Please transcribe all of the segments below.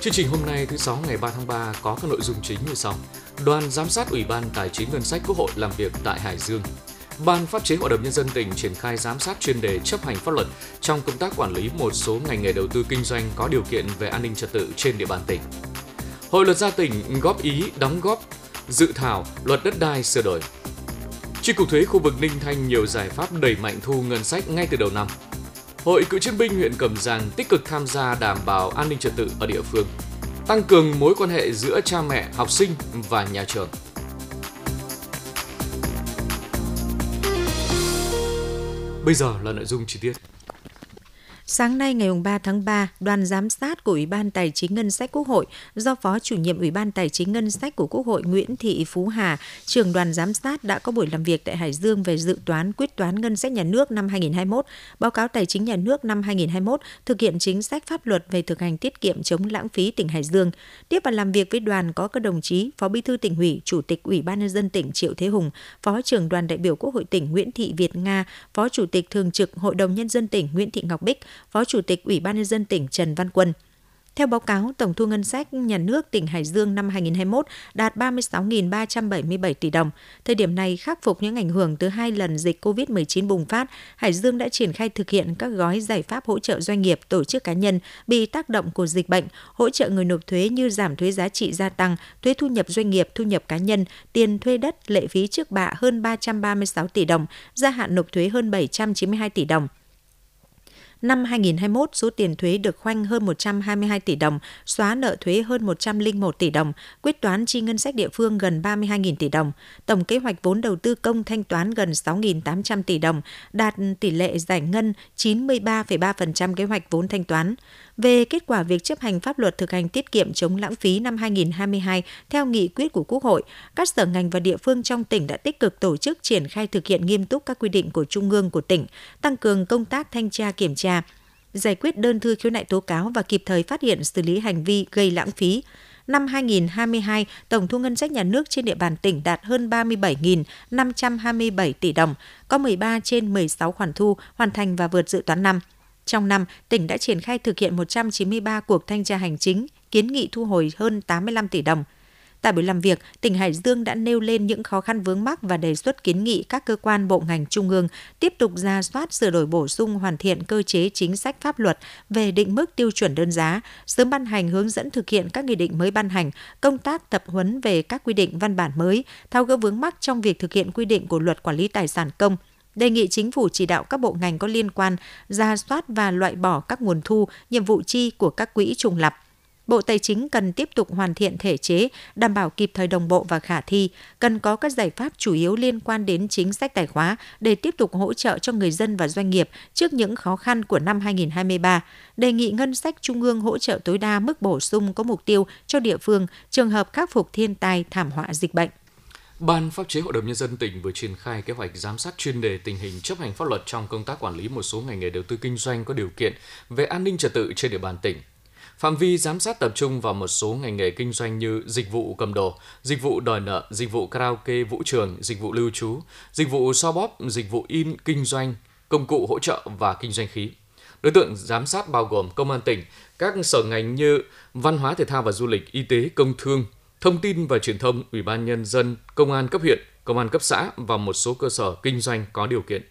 Chương trình hôm nay thứ sáu ngày 3 tháng 3 có các nội dung chính như sau. Đoàn giám sát Ủy ban Tài chính Ngân sách Quốc hội làm việc tại Hải Dương. Ban pháp chế Hội đồng Nhân dân tỉnh triển khai giám sát chuyên đề chấp hành pháp luật trong công tác quản lý một số ngành nghề đầu tư kinh doanh có điều kiện về an ninh trật tự trên địa bàn tỉnh. Hội luật gia tỉnh góp ý đóng góp dự thảo luật đất đai sửa đổi. Chi cục thuế khu vực Ninh Thanh nhiều giải pháp đẩy mạnh thu ngân sách ngay từ đầu năm. Hội cựu chiến binh huyện Cẩm Giang tích cực tham gia đảm bảo an ninh trật tự ở địa phương, tăng cường mối quan hệ giữa cha mẹ, học sinh và nhà trường. Bây giờ là nội dung chi tiết. Sáng nay ngày 3 tháng 3, đoàn giám sát của Ủy ban Tài chính Ngân sách Quốc hội do Phó chủ nhiệm Ủy ban Tài chính Ngân sách của Quốc hội Nguyễn Thị Phú Hà, trưởng đoàn giám sát đã có buổi làm việc tại Hải Dương về dự toán quyết toán ngân sách nhà nước năm 2021, báo cáo tài chính nhà nước năm 2021, thực hiện chính sách pháp luật về thực hành tiết kiệm chống lãng phí tỉnh Hải Dương. Tiếp và làm việc với đoàn có các đồng chí Phó Bí thư tỉnh ủy, Chủ tịch Ủy ban nhân dân tỉnh Triệu Thế Hùng, Phó trưởng đoàn đại biểu Quốc hội tỉnh Nguyễn Thị Việt Nga, Phó Chủ tịch thường trực Hội đồng nhân dân tỉnh Nguyễn Thị Ngọc Bích, Phó Chủ tịch Ủy ban nhân dân tỉnh Trần Văn Quân. Theo báo cáo, tổng thu ngân sách nhà nước tỉnh Hải Dương năm 2021 đạt 36.377 tỷ đồng. Thời điểm này, khắc phục những ảnh hưởng từ hai lần dịch COVID-19 bùng phát, Hải Dương đã triển khai thực hiện các gói giải pháp hỗ trợ doanh nghiệp, tổ chức cá nhân bị tác động của dịch bệnh, hỗ trợ người nộp thuế như giảm thuế giá trị gia tăng, thuế thu nhập doanh nghiệp, thu nhập cá nhân, tiền thuê đất, lệ phí trước bạ hơn 336 tỷ đồng, gia hạn nộp thuế hơn 792 tỷ đồng. Năm 2021, số tiền thuế được khoanh hơn 122 tỷ đồng, xóa nợ thuế hơn 101 tỷ đồng, quyết toán chi ngân sách địa phương gần 32.000 tỷ đồng. Tổng kế hoạch vốn đầu tư công thanh toán gần 6.800 tỷ đồng, đạt tỷ lệ giải ngân 93,3% kế hoạch vốn thanh toán. Về kết quả việc chấp hành pháp luật thực hành tiết kiệm chống lãng phí năm 2022 theo nghị quyết của Quốc hội, các sở ngành và địa phương trong tỉnh đã tích cực tổ chức triển khai thực hiện nghiêm túc các quy định của Trung ương của tỉnh, tăng cường công tác thanh tra kiểm tra, giải quyết đơn thư khiếu nại tố cáo và kịp thời phát hiện xử lý hành vi gây lãng phí. Năm 2022, tổng thu ngân sách nhà nước trên địa bàn tỉnh đạt hơn 37.527 tỷ đồng, có 13 trên 16 khoản thu hoàn thành và vượt dự toán năm. Trong năm, tỉnh đã triển khai thực hiện 193 cuộc thanh tra hành chính, kiến nghị thu hồi hơn 85 tỷ đồng. Tại buổi làm việc, tỉnh Hải Dương đã nêu lên những khó khăn vướng mắc và đề xuất kiến nghị các cơ quan bộ ngành trung ương tiếp tục ra soát sửa đổi bổ sung hoàn thiện cơ chế chính sách pháp luật về định mức tiêu chuẩn đơn giá, sớm ban hành hướng dẫn thực hiện các nghị định mới ban hành, công tác tập huấn về các quy định văn bản mới, thao gỡ vướng mắc trong việc thực hiện quy định của luật quản lý tài sản công, đề nghị chính phủ chỉ đạo các bộ ngành có liên quan ra soát và loại bỏ các nguồn thu, nhiệm vụ chi của các quỹ trùng lập. Bộ Tài chính cần tiếp tục hoàn thiện thể chế, đảm bảo kịp thời đồng bộ và khả thi, cần có các giải pháp chủ yếu liên quan đến chính sách tài khóa để tiếp tục hỗ trợ cho người dân và doanh nghiệp trước những khó khăn của năm 2023. Đề nghị ngân sách trung ương hỗ trợ tối đa mức bổ sung có mục tiêu cho địa phương trường hợp khắc phục thiên tai, thảm họa dịch bệnh. Ban pháp chế Hội đồng Nhân dân tỉnh vừa triển khai kế hoạch giám sát chuyên đề tình hình chấp hành pháp luật trong công tác quản lý một số ngành nghề đầu tư kinh doanh có điều kiện về an ninh trật tự trên địa bàn tỉnh. Phạm vi giám sát tập trung vào một số ngành nghề kinh doanh như dịch vụ cầm đồ, dịch vụ đòi nợ, dịch vụ karaoke vũ trường, dịch vụ lưu trú, dịch vụ so bóp, dịch vụ in kinh doanh, công cụ hỗ trợ và kinh doanh khí. Đối tượng giám sát bao gồm công an tỉnh, các sở ngành như văn hóa thể thao và du lịch, y tế, công thương, thông tin và truyền thông, ủy ban nhân dân, công an cấp huyện, công an cấp xã và một số cơ sở kinh doanh có điều kiện.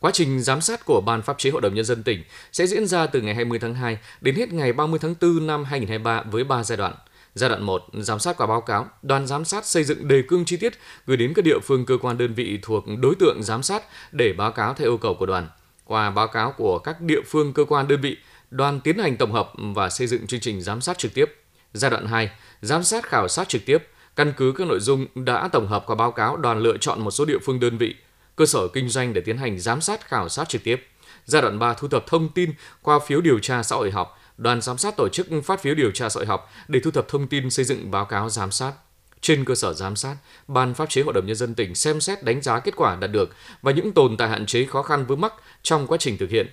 Quá trình giám sát của Ban Pháp chế Hội đồng Nhân dân tỉnh sẽ diễn ra từ ngày 20 tháng 2 đến hết ngày 30 tháng 4 năm 2023 với 3 giai đoạn. Giai đoạn 1, giám sát qua báo cáo, đoàn giám sát xây dựng đề cương chi tiết gửi đến các địa phương cơ quan đơn vị thuộc đối tượng giám sát để báo cáo theo yêu cầu của đoàn. Qua báo cáo của các địa phương cơ quan đơn vị, đoàn tiến hành tổng hợp và xây dựng chương trình giám sát trực tiếp. Giai đoạn 2, giám sát khảo sát trực tiếp, căn cứ các nội dung đã tổng hợp qua báo cáo đoàn lựa chọn một số địa phương đơn vị cơ sở kinh doanh để tiến hành giám sát khảo sát trực tiếp. Giai đoạn 3 thu thập thông tin qua phiếu điều tra xã hội học, đoàn giám sát tổ chức phát phiếu điều tra xã hội học để thu thập thông tin xây dựng báo cáo giám sát. Trên cơ sở giám sát, Ban pháp chế Hội đồng Nhân dân tỉnh xem xét đánh giá kết quả đạt được và những tồn tại hạn chế khó khăn vướng mắc trong quá trình thực hiện.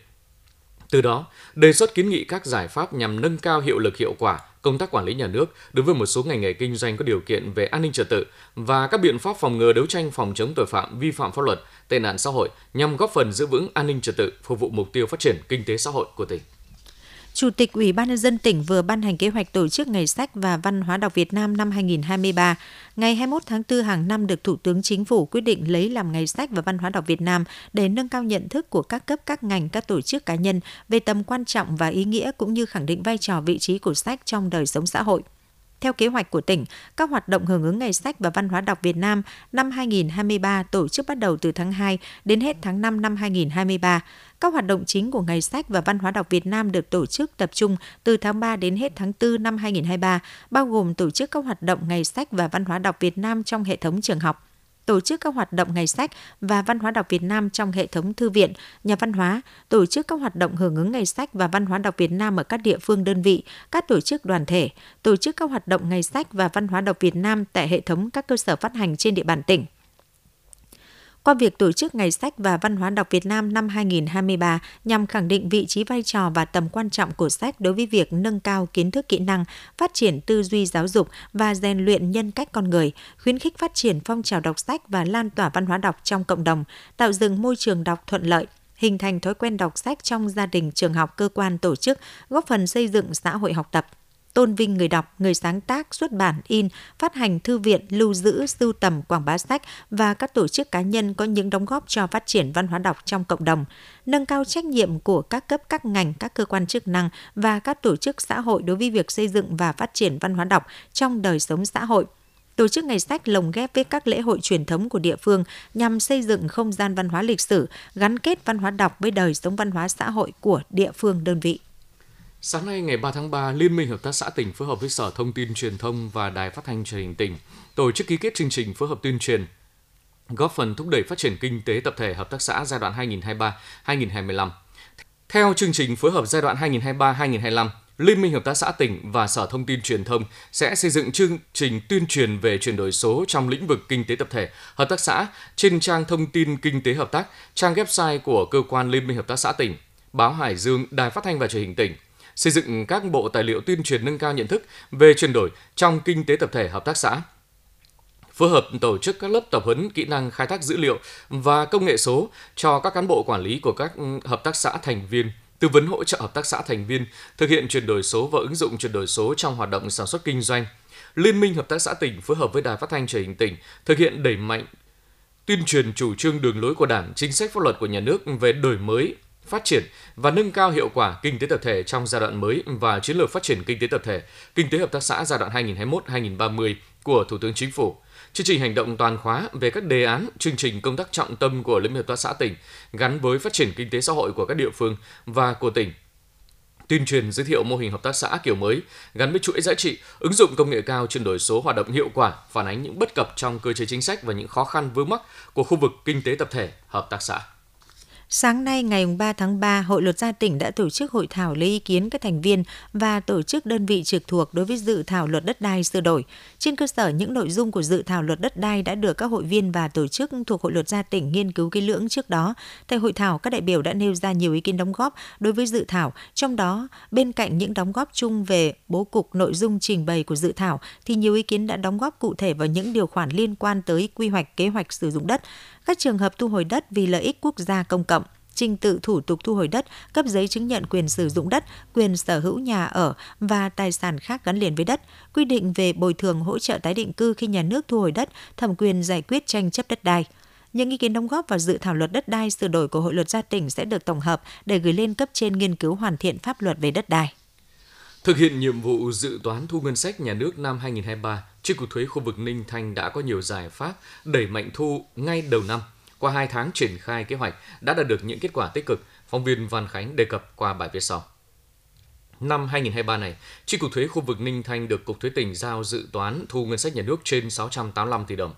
Từ đó, đề xuất kiến nghị các giải pháp nhằm nâng cao hiệu lực hiệu quả công tác quản lý nhà nước đối với một số ngành nghề kinh doanh có điều kiện về an ninh trật tự và các biện pháp phòng ngừa đấu tranh phòng chống tội phạm vi phạm pháp luật, tệ nạn xã hội nhằm góp phần giữ vững an ninh trật tự, phục vụ mục tiêu phát triển kinh tế xã hội của tỉnh. Chủ tịch Ủy ban nhân dân tỉnh vừa ban hành kế hoạch tổ chức Ngày sách và Văn hóa đọc Việt Nam năm 2023. Ngày 21 tháng 4 hàng năm được Thủ tướng Chính phủ quyết định lấy làm Ngày sách và Văn hóa đọc Việt Nam để nâng cao nhận thức của các cấp các ngành, các tổ chức cá nhân về tầm quan trọng và ý nghĩa cũng như khẳng định vai trò vị trí của sách trong đời sống xã hội. Theo kế hoạch của tỉnh, các hoạt động hưởng ứng Ngày sách và Văn hóa đọc Việt Nam năm 2023 tổ chức bắt đầu từ tháng 2 đến hết tháng 5 năm 2023. Các hoạt động chính của Ngày sách và Văn hóa đọc Việt Nam được tổ chức tập trung từ tháng 3 đến hết tháng 4 năm 2023, bao gồm tổ chức các hoạt động Ngày sách và Văn hóa đọc Việt Nam trong hệ thống trường học, tổ chức các hoạt động ngày sách và văn hóa đọc Việt Nam trong hệ thống thư viện, nhà văn hóa, tổ chức các hoạt động hưởng ứng ngày sách và văn hóa đọc Việt Nam ở các địa phương đơn vị, các tổ chức đoàn thể, tổ chức các hoạt động ngày sách và văn hóa đọc Việt Nam tại hệ thống các cơ sở phát hành trên địa bàn tỉnh. Qua việc tổ chức Ngày sách và Văn hóa đọc Việt Nam năm 2023 nhằm khẳng định vị trí vai trò và tầm quan trọng của sách đối với việc nâng cao kiến thức kỹ năng, phát triển tư duy giáo dục và rèn luyện nhân cách con người, khuyến khích phát triển phong trào đọc sách và lan tỏa văn hóa đọc trong cộng đồng, tạo dựng môi trường đọc thuận lợi, hình thành thói quen đọc sách trong gia đình, trường học, cơ quan, tổ chức, góp phần xây dựng xã hội học tập tôn vinh người đọc, người sáng tác, xuất bản, in, phát hành thư viện, lưu giữ, sưu tầm, quảng bá sách và các tổ chức cá nhân có những đóng góp cho phát triển văn hóa đọc trong cộng đồng, nâng cao trách nhiệm của các cấp các ngành, các cơ quan chức năng và các tổ chức xã hội đối với việc xây dựng và phát triển văn hóa đọc trong đời sống xã hội tổ chức ngày sách lồng ghép với các lễ hội truyền thống của địa phương nhằm xây dựng không gian văn hóa lịch sử, gắn kết văn hóa đọc với đời sống văn hóa xã hội của địa phương đơn vị. Sáng nay ngày 3 tháng 3, Liên minh Hợp tác xã tỉnh phối hợp với Sở Thông tin Truyền thông và Đài Phát thanh Truyền hình tỉnh tổ chức ký kết chương trình phối hợp tuyên truyền góp phần thúc đẩy phát triển kinh tế tập thể hợp tác xã giai đoạn 2023-2025. Theo chương trình phối hợp giai đoạn 2023-2025, Liên minh Hợp tác xã tỉnh và Sở Thông tin Truyền thông sẽ xây dựng chương trình tuyên truyền về chuyển đổi số trong lĩnh vực kinh tế tập thể, hợp tác xã trên trang thông tin kinh tế hợp tác, trang website của cơ quan Liên minh Hợp tác xã tỉnh, báo Hải Dương, Đài Phát thanh và Truyền hình tỉnh, xây dựng các bộ tài liệu tuyên truyền nâng cao nhận thức về chuyển đổi trong kinh tế tập thể hợp tác xã, phối hợp tổ chức các lớp tập huấn kỹ năng khai thác dữ liệu và công nghệ số cho các cán bộ quản lý của các hợp tác xã thành viên, tư vấn hỗ trợ hợp tác xã thành viên thực hiện chuyển đổi số và ứng dụng chuyển đổi số trong hoạt động sản xuất kinh doanh. Liên minh Hợp tác xã tỉnh phối hợp với Đài Phát thanh Truyền hình tỉnh thực hiện đẩy mạnh tuyên truyền chủ trương đường lối của Đảng, chính sách pháp luật của nhà nước về đổi mới, phát triển và nâng cao hiệu quả kinh tế tập thể trong giai đoạn mới và chiến lược phát triển kinh tế tập thể, kinh tế hợp tác xã giai đoạn 2021-2030 của Thủ tướng Chính phủ. Chương trình hành động toàn khóa về các đề án, chương trình công tác trọng tâm của Liên hợp tác xã tỉnh gắn với phát triển kinh tế xã hội của các địa phương và của tỉnh tuyên truyền giới thiệu mô hình hợp tác xã kiểu mới gắn với chuỗi giá trị, ứng dụng công nghệ cao chuyển đổi số hoạt động hiệu quả, phản ánh những bất cập trong cơ chế chính sách và những khó khăn vướng mắc của khu vực kinh tế tập thể, hợp tác xã. Sáng nay ngày 3 tháng 3, Hội luật gia tỉnh đã tổ chức hội thảo lấy ý kiến các thành viên và tổ chức đơn vị trực thuộc đối với dự thảo luật đất đai sửa đổi. Trên cơ sở những nội dung của dự thảo luật đất đai đã được các hội viên và tổ chức thuộc Hội luật gia tỉnh nghiên cứu kỹ lưỡng trước đó. Tại hội thảo, các đại biểu đã nêu ra nhiều ý kiến đóng góp đối với dự thảo, trong đó bên cạnh những đóng góp chung về bố cục nội dung trình bày của dự thảo thì nhiều ý kiến đã đóng góp cụ thể vào những điều khoản liên quan tới quy hoạch kế hoạch sử dụng đất, các trường hợp thu hồi đất vì lợi ích quốc gia công cộng, trình tự thủ tục thu hồi đất, cấp giấy chứng nhận quyền sử dụng đất, quyền sở hữu nhà ở và tài sản khác gắn liền với đất, quy định về bồi thường hỗ trợ tái định cư khi nhà nước thu hồi đất, thẩm quyền giải quyết tranh chấp đất đai. Những ý kiến đóng góp vào dự thảo luật đất đai sửa đổi của Hội luật gia tỉnh sẽ được tổng hợp để gửi lên cấp trên nghiên cứu hoàn thiện pháp luật về đất đai. Thực hiện nhiệm vụ dự toán thu ngân sách nhà nước năm 2023, Chi cục thuế khu vực Ninh Thanh đã có nhiều giải pháp đẩy mạnh thu ngay đầu năm. Qua 2 tháng triển khai kế hoạch đã đạt được những kết quả tích cực, phóng viên Văn Khánh đề cập qua bài viết sau. Năm 2023 này, Chi cục thuế khu vực Ninh Thanh được Cục Thuế tỉnh giao dự toán thu ngân sách nhà nước trên 685 tỷ đồng.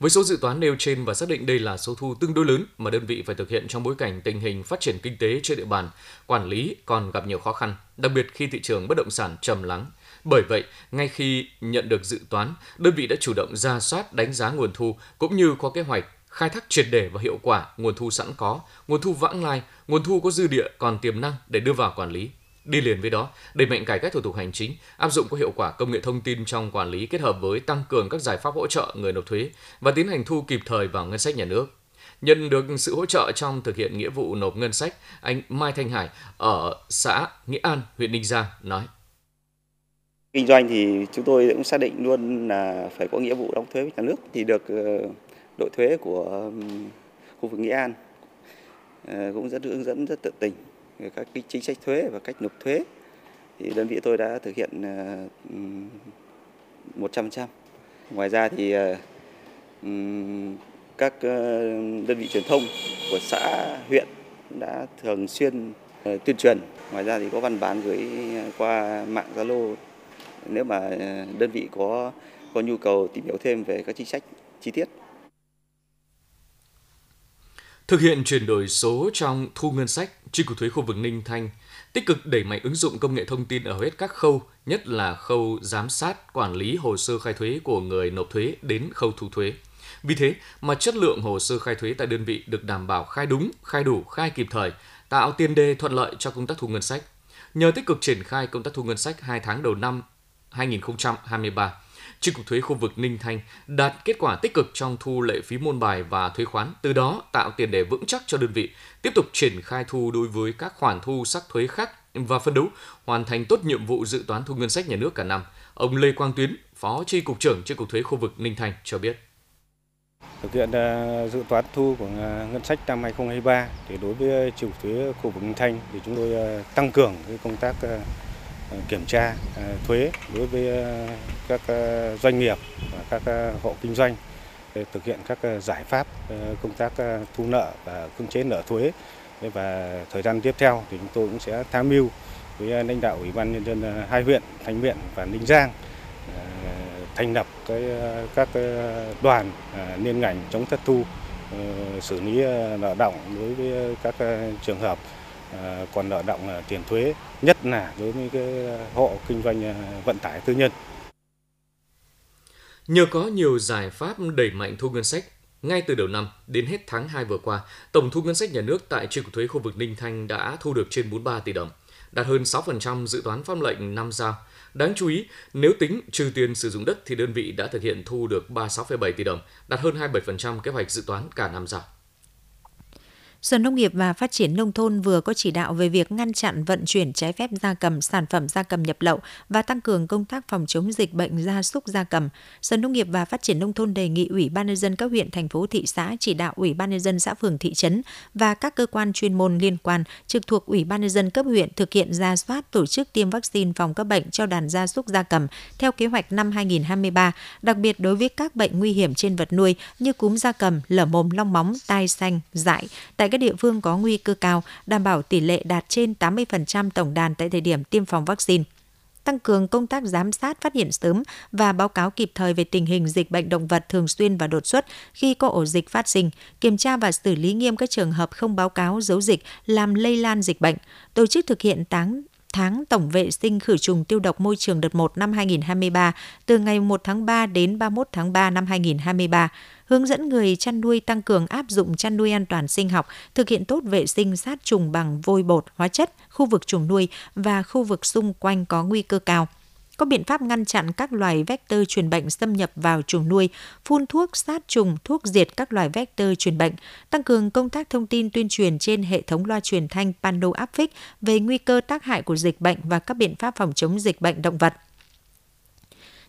Với số dự toán nêu trên và xác định đây là số thu tương đối lớn mà đơn vị phải thực hiện trong bối cảnh tình hình phát triển kinh tế trên địa bàn, quản lý còn gặp nhiều khó khăn, đặc biệt khi thị trường bất động sản trầm lắng. Bởi vậy, ngay khi nhận được dự toán, đơn vị đã chủ động ra soát đánh giá nguồn thu cũng như có kế hoạch khai thác triệt để và hiệu quả nguồn thu sẵn có, nguồn thu vãng lai, nguồn thu có dư địa còn tiềm năng để đưa vào quản lý. Đi liền với đó, đẩy mạnh cải cách thủ tục hành chính, áp dụng có hiệu quả công nghệ thông tin trong quản lý kết hợp với tăng cường các giải pháp hỗ trợ người nộp thuế và tiến hành thu kịp thời vào ngân sách nhà nước. Nhận được sự hỗ trợ trong thực hiện nghĩa vụ nộp ngân sách, anh Mai Thanh Hải ở xã Nghĩa An, huyện Ninh Giang nói. Kinh doanh thì chúng tôi cũng xác định luôn là phải có nghĩa vụ đóng thuế với nhà nước thì được ờ, đội thuế của khu vực Nghĩa An ờ, cũng rất hướng dẫn rất tận tình các cái chính sách thuế và cách nộp thuế thì đơn vị tôi đã thực hiện ờ, 100%. Ngoài ra thì ờ, các ờ, đơn vị truyền thông của xã, huyện đã thường xuyên tuyên truyền. Ngoài ra thì có văn bản gửi qua mạng Zalo nếu mà đơn vị có có nhu cầu tìm hiểu thêm về các chính sách chi tiết. Thực hiện chuyển đổi số trong thu ngân sách, Chi cục thuế khu vực Ninh Thanh tích cực đẩy mạnh ứng dụng công nghệ thông tin ở hết các khâu, nhất là khâu giám sát, quản lý hồ sơ khai thuế của người nộp thuế đến khâu thu thuế. Vì thế mà chất lượng hồ sơ khai thuế tại đơn vị được đảm bảo khai đúng, khai đủ, khai kịp thời, tạo tiền đề thuận lợi cho công tác thu ngân sách. Nhờ tích cực triển khai công tác thu ngân sách 2 tháng đầu năm 2023, Chi cục thuế khu vực Ninh Thanh đạt kết quả tích cực trong thu lệ phí môn bài và thuế khoán, từ đó tạo tiền đề vững chắc cho đơn vị tiếp tục triển khai thu đối với các khoản thu sắc thuế khác và phân đấu hoàn thành tốt nhiệm vụ dự toán thu ngân sách nhà nước cả năm. Ông Lê Quang Tuyến, Phó Chi cục trưởng Chi cục thuế khu vực Ninh Thanh cho biết. Thực hiện à, dự toán thu của à, ngân sách năm 2023 thì đối với chi cục thuế khu vực Ninh Thanh thì chúng tôi à, tăng cường cái công tác kiểm tra à, thuế đối với à, các à, doanh nghiệp và các hộ kinh doanh để thực hiện các giải pháp công tác thu nợ và cưỡng chế nợ thuế. Và thời gian tiếp theo thì chúng tôi cũng sẽ tham mưu với lãnh đạo ủy ban nhân dân hai huyện, Thanh Miện và Ninh Giang thành lập cái các đoàn liên ngành chống thất thu ờ, xử lý nợ động đối với các trường hợp Ờ, còn nợ động tiền thuế, nhất là đối với cái ờ, hộ kinh doanh ờ, vận tải tư nhân. Nhờ có nhiều giải pháp đẩy mạnh thu ngân sách, ngay từ đầu năm đến hết tháng 2 vừa qua, tổng thu ngân sách nhà nước tại chi cục thuế khu vực Ninh Thanh đã thu được trên 43 tỷ đồng, đạt hơn 6% dự toán pháp lệnh năm giao. Đáng chú ý, nếu tính trừ tiền sử dụng đất thì đơn vị đã thực hiện thu được 36,7 tỷ đồng, đạt hơn 27% kế hoạch dự toán cả năm giao. Sở Nông nghiệp và Phát triển Nông thôn vừa có chỉ đạo về việc ngăn chặn vận chuyển trái phép gia cầm, sản phẩm gia cầm nhập lậu và tăng cường công tác phòng chống dịch bệnh gia súc gia cầm. Sở Nông nghiệp và Phát triển Nông thôn đề nghị Ủy ban nhân dân các huyện, thành phố, thị xã chỉ đạo Ủy ban nhân dân xã phường, thị trấn và các cơ quan chuyên môn liên quan trực thuộc Ủy ban nhân dân cấp huyện thực hiện ra soát tổ chức tiêm vaccine phòng các bệnh cho đàn gia súc gia cầm theo kế hoạch năm 2023, đặc biệt đối với các bệnh nguy hiểm trên vật nuôi như cúm gia cầm, lở mồm long móng, tai xanh, dại tại các địa phương có nguy cơ cao, đảm bảo tỷ lệ đạt trên 80% tổng đàn tại thời điểm tiêm phòng vaccine. Tăng cường công tác giám sát phát hiện sớm và báo cáo kịp thời về tình hình dịch bệnh động vật thường xuyên và đột xuất khi có ổ dịch phát sinh, kiểm tra và xử lý nghiêm các trường hợp không báo cáo giấu dịch làm lây lan dịch bệnh, tổ chức thực hiện táng tháng tổng vệ sinh khử trùng tiêu độc môi trường đợt 1 năm 2023 từ ngày 1 tháng 3 đến 31 tháng 3 năm 2023 hướng dẫn người chăn nuôi tăng cường áp dụng chăn nuôi an toàn sinh học, thực hiện tốt vệ sinh sát trùng bằng vôi bột, hóa chất, khu vực chuồng nuôi và khu vực xung quanh có nguy cơ cao có biện pháp ngăn chặn các loài vector truyền bệnh xâm nhập vào chuồng nuôi, phun thuốc sát trùng, thuốc diệt các loài vector truyền bệnh, tăng cường công tác thông tin tuyên truyền trên hệ thống loa truyền thanh pano áp phích về nguy cơ tác hại của dịch bệnh và các biện pháp phòng chống dịch bệnh động vật.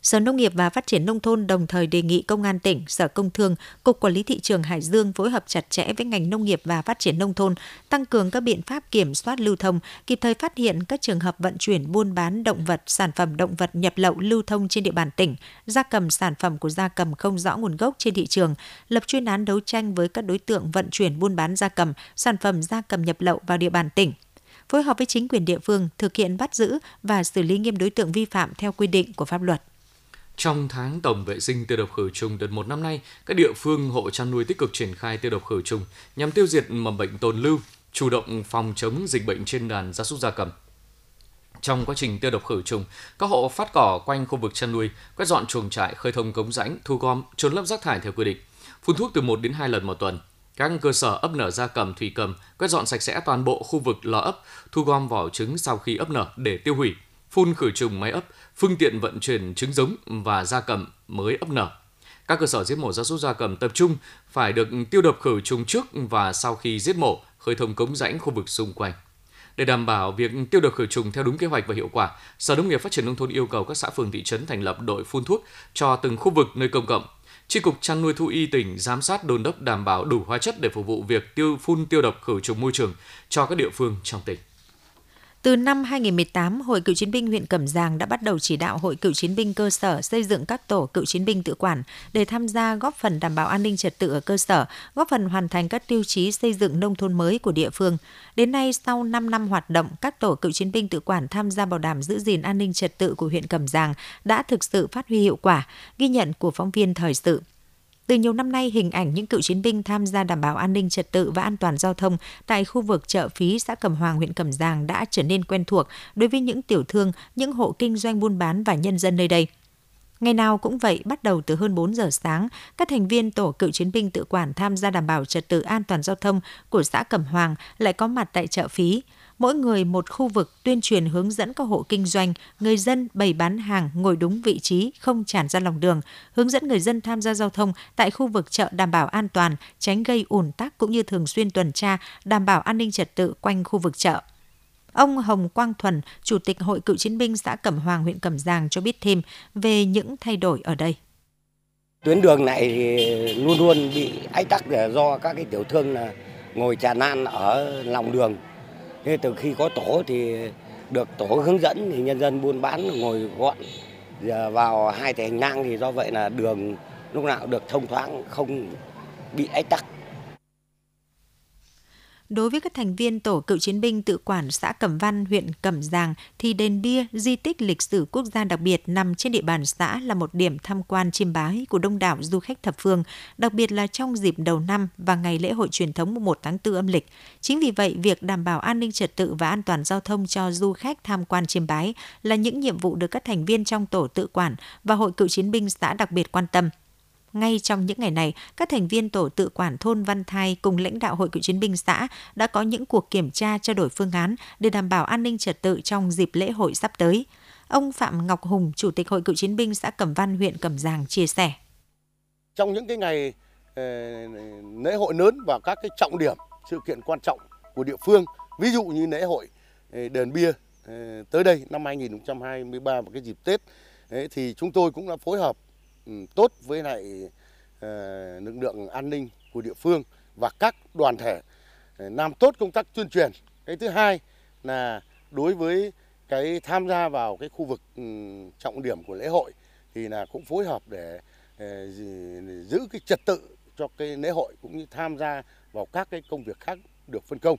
Sở Nông nghiệp và Phát triển Nông thôn đồng thời đề nghị Công an tỉnh, Sở Công Thương, Cục Quản lý Thị trường Hải Dương phối hợp chặt chẽ với ngành nông nghiệp và phát triển nông thôn, tăng cường các biện pháp kiểm soát lưu thông, kịp thời phát hiện các trường hợp vận chuyển buôn bán động vật, sản phẩm động vật nhập lậu lưu thông trên địa bàn tỉnh, gia cầm sản phẩm của gia cầm không rõ nguồn gốc trên thị trường, lập chuyên án đấu tranh với các đối tượng vận chuyển buôn bán gia cầm, sản phẩm gia cầm nhập lậu vào địa bàn tỉnh phối hợp với chính quyền địa phương thực hiện bắt giữ và xử lý nghiêm đối tượng vi phạm theo quy định của pháp luật. Trong tháng tổng vệ sinh tiêu độc khử trùng đợt một năm nay, các địa phương hộ chăn nuôi tích cực triển khai tiêu độc khử trùng nhằm tiêu diệt mầm bệnh tồn lưu, chủ động phòng chống dịch bệnh trên đàn gia súc gia cầm. Trong quá trình tiêu độc khử trùng, các hộ phát cỏ quanh khu vực chăn nuôi, quét dọn chuồng trại, khơi thông cống rãnh, thu gom, trôn lấp rác thải theo quy định, phun thuốc từ 1 đến 2 lần một tuần. Các cơ sở ấp nở gia cầm, thủy cầm quét dọn sạch sẽ toàn bộ khu vực lò ấp, thu gom vỏ trứng sau khi ấp nở để tiêu hủy, phun khử trùng máy ấp, phương tiện vận chuyển trứng giống và gia cầm mới ấp nở. Các cơ sở giết mổ gia súc gia cầm tập trung phải được tiêu độc khử trùng trước và sau khi giết mổ, khơi thông cống rãnh khu vực xung quanh. Để đảm bảo việc tiêu độc khử trùng theo đúng kế hoạch và hiệu quả, Sở Nông nghiệp Phát triển nông thôn yêu cầu các xã phường thị trấn thành lập đội phun thuốc cho từng khu vực nơi công cộng. Chi cục chăn nuôi thú y tỉnh giám sát đôn đốc đảm bảo đủ hóa chất để phục vụ việc tiêu phun tiêu độc khử trùng môi trường cho các địa phương trong tỉnh. Từ năm 2018, Hội Cựu chiến binh huyện Cẩm Giàng đã bắt đầu chỉ đạo Hội Cựu chiến binh cơ sở xây dựng các tổ cựu chiến binh tự quản để tham gia góp phần đảm bảo an ninh trật tự ở cơ sở, góp phần hoàn thành các tiêu chí xây dựng nông thôn mới của địa phương. Đến nay, sau 5 năm hoạt động, các tổ cựu chiến binh tự quản tham gia bảo đảm giữ gìn an ninh trật tự của huyện Cẩm Giàng đã thực sự phát huy hiệu quả, ghi nhận của phóng viên thời sự. Từ nhiều năm nay, hình ảnh những cựu chiến binh tham gia đảm bảo an ninh trật tự và an toàn giao thông tại khu vực chợ phí xã Cẩm Hoàng, huyện Cẩm Giàng đã trở nên quen thuộc đối với những tiểu thương, những hộ kinh doanh buôn bán và nhân dân nơi đây. Ngày nào cũng vậy, bắt đầu từ hơn 4 giờ sáng, các thành viên tổ cựu chiến binh tự quản tham gia đảm bảo trật tự an toàn giao thông của xã Cẩm Hoàng lại có mặt tại chợ phí mỗi người một khu vực tuyên truyền hướng dẫn các hộ kinh doanh, người dân bày bán hàng ngồi đúng vị trí, không tràn ra lòng đường, hướng dẫn người dân tham gia giao thông tại khu vực chợ đảm bảo an toàn, tránh gây ủn tắc cũng như thường xuyên tuần tra, đảm bảo an ninh trật tự quanh khu vực chợ. Ông Hồng Quang Thuần, Chủ tịch Hội Cựu chiến binh xã Cẩm Hoàng, huyện Cẩm Giàng cho biết thêm về những thay đổi ở đây. Tuyến đường này thì luôn luôn bị ách tắc do các cái tiểu thương là ngồi tràn lan ở lòng đường Thế từ khi có tổ thì được tổ hướng dẫn thì nhân dân buôn bán, ngồi gọn. Giờ vào hai thẻ hành lang thì do vậy là đường lúc nào được thông thoáng, không bị ách tắc. Đối với các thành viên tổ cựu chiến binh tự quản xã Cẩm Văn, huyện Cẩm Giàng thì đền bia di tích lịch sử quốc gia đặc biệt nằm trên địa bàn xã là một điểm tham quan chiêm bái của đông đảo du khách thập phương, đặc biệt là trong dịp đầu năm và ngày lễ hội truyền thống 1 tháng 4 âm lịch. Chính vì vậy, việc đảm bảo an ninh trật tự và an toàn giao thông cho du khách tham quan chiêm bái là những nhiệm vụ được các thành viên trong tổ tự quản và hội cựu chiến binh xã đặc biệt quan tâm. Ngay trong những ngày này, các thành viên tổ tự quản thôn Văn Thai cùng lãnh đạo Hội cựu chiến binh xã đã có những cuộc kiểm tra trao đổi phương án để đảm bảo an ninh trật tự trong dịp lễ hội sắp tới. Ông Phạm Ngọc Hùng, Chủ tịch Hội cựu chiến binh xã Cẩm Văn, huyện Cẩm Giàng chia sẻ. Trong những cái ngày ờ, lễ hội lớn và các cái trọng điểm, sự kiện quan trọng của địa phương, ví dụ như lễ hội ờ, đền bia ờ, tới đây năm 2023 và cái dịp Tết thì chúng tôi cũng đã phối hợp Ừ, tốt với lại ờ, lực lượng an ninh của địa phương và các đoàn thể ờ, làm tốt công tác tuyên truyền. Cái thứ hai là đối với cái tham gia vào cái khu vực ừ, trọng điểm của lễ hội thì là cũng phối hợp ờ, để giữ cái trật tự cho cái lễ hội cũng như tham gia vào các cái công việc khác được phân công.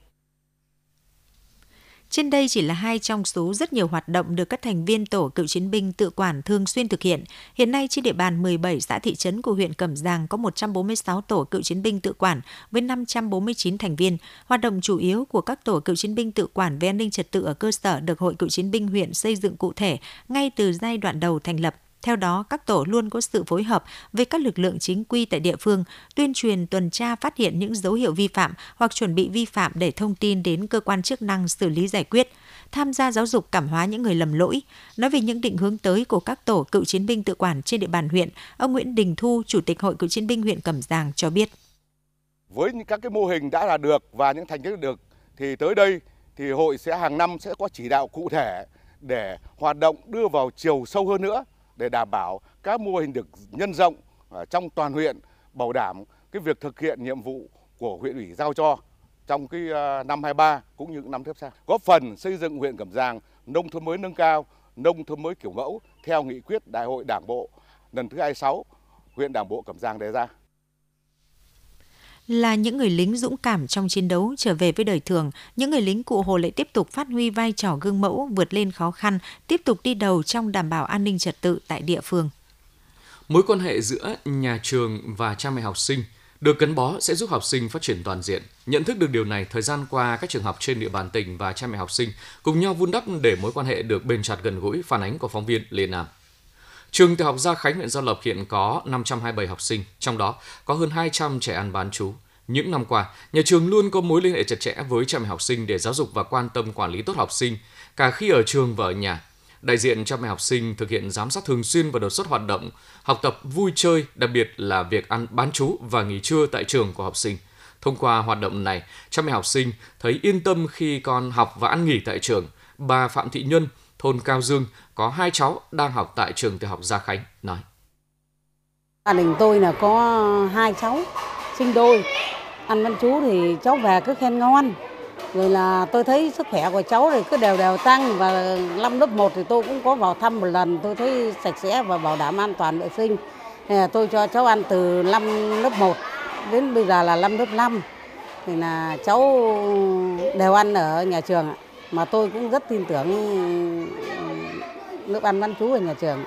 Trên đây chỉ là hai trong số rất nhiều hoạt động được các thành viên tổ cựu chiến binh tự quản thường xuyên thực hiện. Hiện nay trên địa bàn 17 xã thị trấn của huyện Cẩm Giàng có 146 tổ cựu chiến binh tự quản với 549 thành viên. Hoạt động chủ yếu của các tổ cựu chiến binh tự quản về an ninh trật tự ở cơ sở được Hội cựu chiến binh huyện xây dựng cụ thể ngay từ giai đoạn đầu thành lập theo đó, các tổ luôn có sự phối hợp với các lực lượng chính quy tại địa phương, tuyên truyền tuần tra phát hiện những dấu hiệu vi phạm hoặc chuẩn bị vi phạm để thông tin đến cơ quan chức năng xử lý giải quyết tham gia giáo dục cảm hóa những người lầm lỗi. Nói về những định hướng tới của các tổ cựu chiến binh tự quản trên địa bàn huyện, ông Nguyễn Đình Thu, Chủ tịch Hội cựu chiến binh huyện Cẩm Giàng cho biết. Với những các cái mô hình đã là được và những thành tích được thì tới đây thì hội sẽ hàng năm sẽ có chỉ đạo cụ thể để hoạt động đưa vào chiều sâu hơn nữa để đảm bảo các mô hình được nhân rộng à, trong toàn huyện, bảo đảm cái việc thực hiện nhiệm vụ của huyện ủy giao cho trong cái à, năm 23 cũng như năm tiếp theo. Góp phần xây dựng huyện Cẩm Giang nông thôn mới nâng cao, nông thôn mới kiểu mẫu theo nghị quyết Đại hội Đảng bộ lần thứ 26 huyện Đảng bộ Cẩm Giang đề ra là những người lính dũng cảm trong chiến đấu trở về với đời thường, những người lính cụ Hồ lại tiếp tục phát huy vai trò gương mẫu, vượt lên khó khăn, tiếp tục đi đầu trong đảm bảo an ninh trật tự tại địa phương. Mối quan hệ giữa nhà trường và cha mẹ học sinh được gắn bó sẽ giúp học sinh phát triển toàn diện. Nhận thức được điều này, thời gian qua các trường học trên địa bàn tỉnh và cha mẹ học sinh cùng nhau vun đắp để mối quan hệ được bền chặt gần gũi, phản ánh của phóng viên Lê Nam. Trường tiểu học Gia Khánh huyện Gia Lộc hiện có 527 học sinh, trong đó có hơn 200 trẻ ăn bán chú. Những năm qua, nhà trường luôn có mối liên hệ chặt chẽ với cha mẹ học sinh để giáo dục và quan tâm quản lý tốt học sinh, cả khi ở trường và ở nhà. Đại diện cha mẹ học sinh thực hiện giám sát thường xuyên và đột xuất hoạt động, học tập, vui chơi, đặc biệt là việc ăn bán trú và nghỉ trưa tại trường của học sinh. Thông qua hoạt động này, cha mẹ học sinh thấy yên tâm khi con học và ăn nghỉ tại trường. Bà Phạm Thị Nhân, thôn Cao Dương, có hai cháu đang học tại trường tiểu học Gia Khánh, nói. Gia đình tôi là có hai cháu sinh đôi. Ăn văn chú thì cháu về cứ khen ngon. Rồi là tôi thấy sức khỏe của cháu thì cứ đều đều tăng và năm lớp 1 thì tôi cũng có vào thăm một lần. Tôi thấy sạch sẽ và bảo đảm an toàn vệ sinh. Tôi cho cháu ăn từ năm lớp 1 đến bây giờ là năm lớp 5. Thì là cháu đều ăn ở nhà trường ạ. Mà tôi cũng rất tin tưởng lớp ăn bán chú ở nhà trường.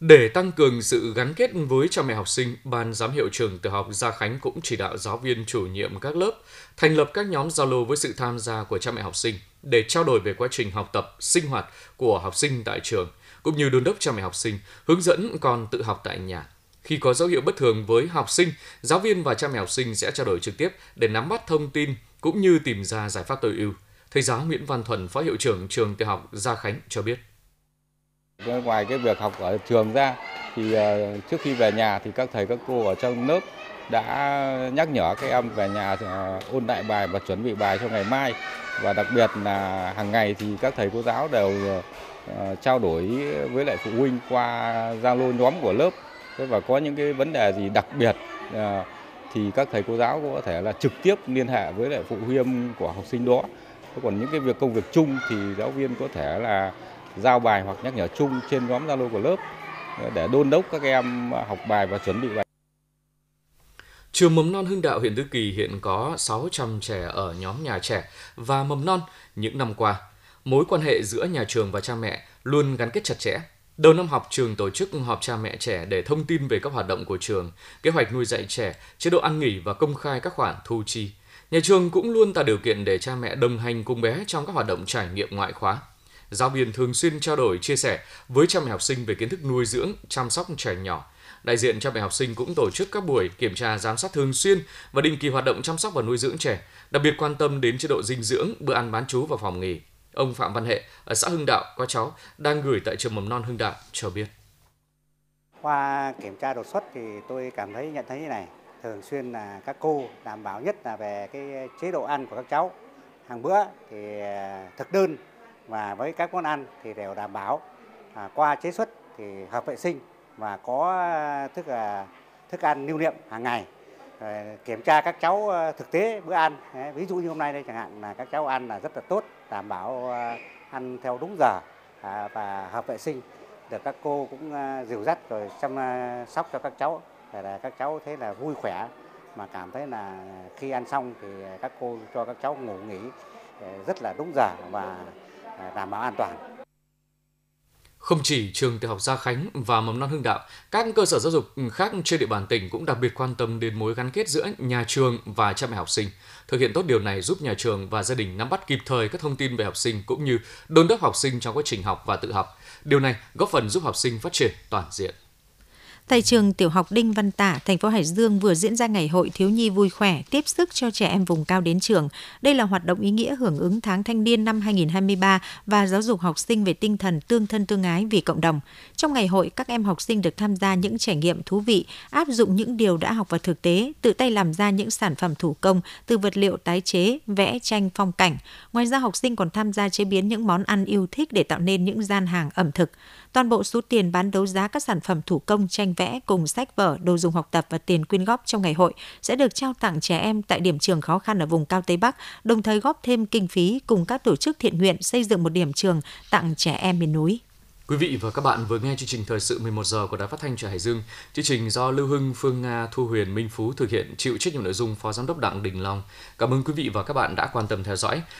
Để tăng cường sự gắn kết với cha mẹ học sinh, Ban giám hiệu trường tiểu học Gia Khánh cũng chỉ đạo giáo viên chủ nhiệm các lớp thành lập các nhóm Zalo với sự tham gia của cha mẹ học sinh để trao đổi về quá trình học tập, sinh hoạt của học sinh tại trường, cũng như đôn đốc cha mẹ học sinh hướng dẫn con tự học tại nhà. Khi có dấu hiệu bất thường với học sinh, giáo viên và cha mẹ học sinh sẽ trao đổi trực tiếp để nắm bắt thông tin cũng như tìm ra giải pháp tối ưu. Thầy giáo Nguyễn Văn Thuần, Phó Hiệu trưởng trường tiểu học Gia Khánh cho biết. Ngoài cái việc học ở trường ra thì ờ, trước khi về nhà thì các thầy các cô ở trong lớp đã nhắc nhở các em về nhà ờ, ôn lại bài và chuẩn bị bài cho ngày mai và đặc biệt là hàng ngày thì các thầy cô giáo đều ờ, trao đổi với lại phụ huynh qua Zalo nhóm của lớp và có những cái vấn đề gì đặc biệt thì các thầy cô giáo có thể là trực tiếp liên hệ với lại phụ huynh của học sinh đó. Còn những cái việc công việc chung thì giáo viên có thể là giao bài hoặc nhắc nhở chung trên nhóm Zalo của lớp ờ, để đôn đốc các em học bài và chuẩn bị bài. Trường mầm non Hưng Đạo huyện Tứ Kỳ hiện có 600 trẻ ở nhóm nhà trẻ và mầm non những năm qua. Mối quan hệ giữa nhà trường và cha mẹ luôn gắn kết chặt chẽ. Đầu năm học, trường tổ chức họp cha mẹ trẻ để thông tin về các hoạt động của trường, kế hoạch nuôi dạy trẻ, chế độ ăn nghỉ và công khai các khoản thu chi. Nhà trường cũng luôn tạo điều kiện để cha mẹ đồng hành cùng bé trong các hoạt động trải nghiệm ngoại khóa. Giáo viên thường xuyên trao đổi, chia sẻ với cha mẹ học sinh về kiến thức nuôi dưỡng, chăm sóc trẻ nhỏ. Đại diện cha mẹ học sinh cũng tổ chức các buổi kiểm tra giám sát thường xuyên và định kỳ hoạt động chăm sóc và nuôi dưỡng trẻ, đặc biệt quan tâm đến chế độ dinh dưỡng, bữa ăn bán trú và phòng nghỉ. Ông Phạm Văn Hệ ở xã Hưng Đạo có cháu đang gửi tại trường mầm non Hưng Đạo cho biết. Qua kiểm tra đột xuất thì tôi cảm thấy nhận thấy như này, thường xuyên là các cô đảm bảo nhất là về cái chế độ ăn của các cháu. Hàng bữa thì à, thực đơn và với các món ăn thì đều đảm bảo à, qua chế xuất thì hợp vệ sinh và có à, thức là thức ăn lưu niệm hàng ngày Ờ, kiểm tra các cháu ờ, thực tế bữa ăn ví dụ như hôm nay đây chẳng hạn là các cháu ăn là rất là tốt, đảm bảo ờ, ăn theo đúng giờ à, và hợp vệ sinh. Được các cô cũng dìu dắt rồi chăm sóc cho các cháu để là các cháu thấy là vui khỏe. Mà cảm thấy là khi ăn xong thì các cô cho các cháu ngủ nghỉ rất là đúng giờ và đảm bảo an toàn. Không chỉ trường tiểu học Gia Khánh và mầm non Hưng Đạo, các cơ sở giáo dục khác trên địa bàn tỉnh cũng đặc biệt quan tâm đến mối gắn kết giữa nhà trường và cha mẹ học sinh. Thực hiện tốt điều này giúp nhà trường và gia đình nắm bắt kịp thời các thông tin về học sinh cũng như đôn đốc học sinh trong quá trình học và tự học. Điều này góp phần giúp học sinh phát triển toàn diện. Tại trường tiểu học Đinh Văn Tả, thành phố Hải Dương vừa diễn ra ngày hội thiếu nhi vui khỏe, tiếp sức cho trẻ em vùng cao đến trường. Đây là hoạt động ý nghĩa hưởng ứng tháng thanh niên năm 2023 và giáo dục học sinh về tinh thần tương thân tương ái vì cộng đồng. Trong ngày hội, các em học sinh được tham gia những trải nghiệm thú vị, áp dụng những điều đã học vào thực tế, tự tay làm ra những sản phẩm thủ công từ vật liệu tái chế, vẽ tranh phong cảnh. Ngoài ra, học sinh còn tham gia chế biến những món ăn yêu thích để tạo nên những gian hàng ẩm thực. Toàn bộ số tiền bán đấu giá các sản phẩm thủ công tranh vẽ cùng sách vở, đồ dùng học tập và tiền quyên góp trong ngày hội sẽ được trao tặng trẻ em tại điểm trường khó khăn ở vùng cao Tây Bắc, đồng thời góp thêm kinh phí cùng các tổ chức thiện nguyện xây dựng một điểm trường tặng trẻ em miền núi. Quý vị và các bạn vừa nghe chương trình thời sự 11 giờ của Đài Phát thanh trẻ Hải Dương. Chương trình do Lưu Hưng, Phương Nga, Thu Huyền, Minh Phú thực hiện, chịu trách nhiệm nội dung Phó Giám đốc Đặng Đình Long. Cảm ơn quý vị và các bạn đã quan tâm theo dõi.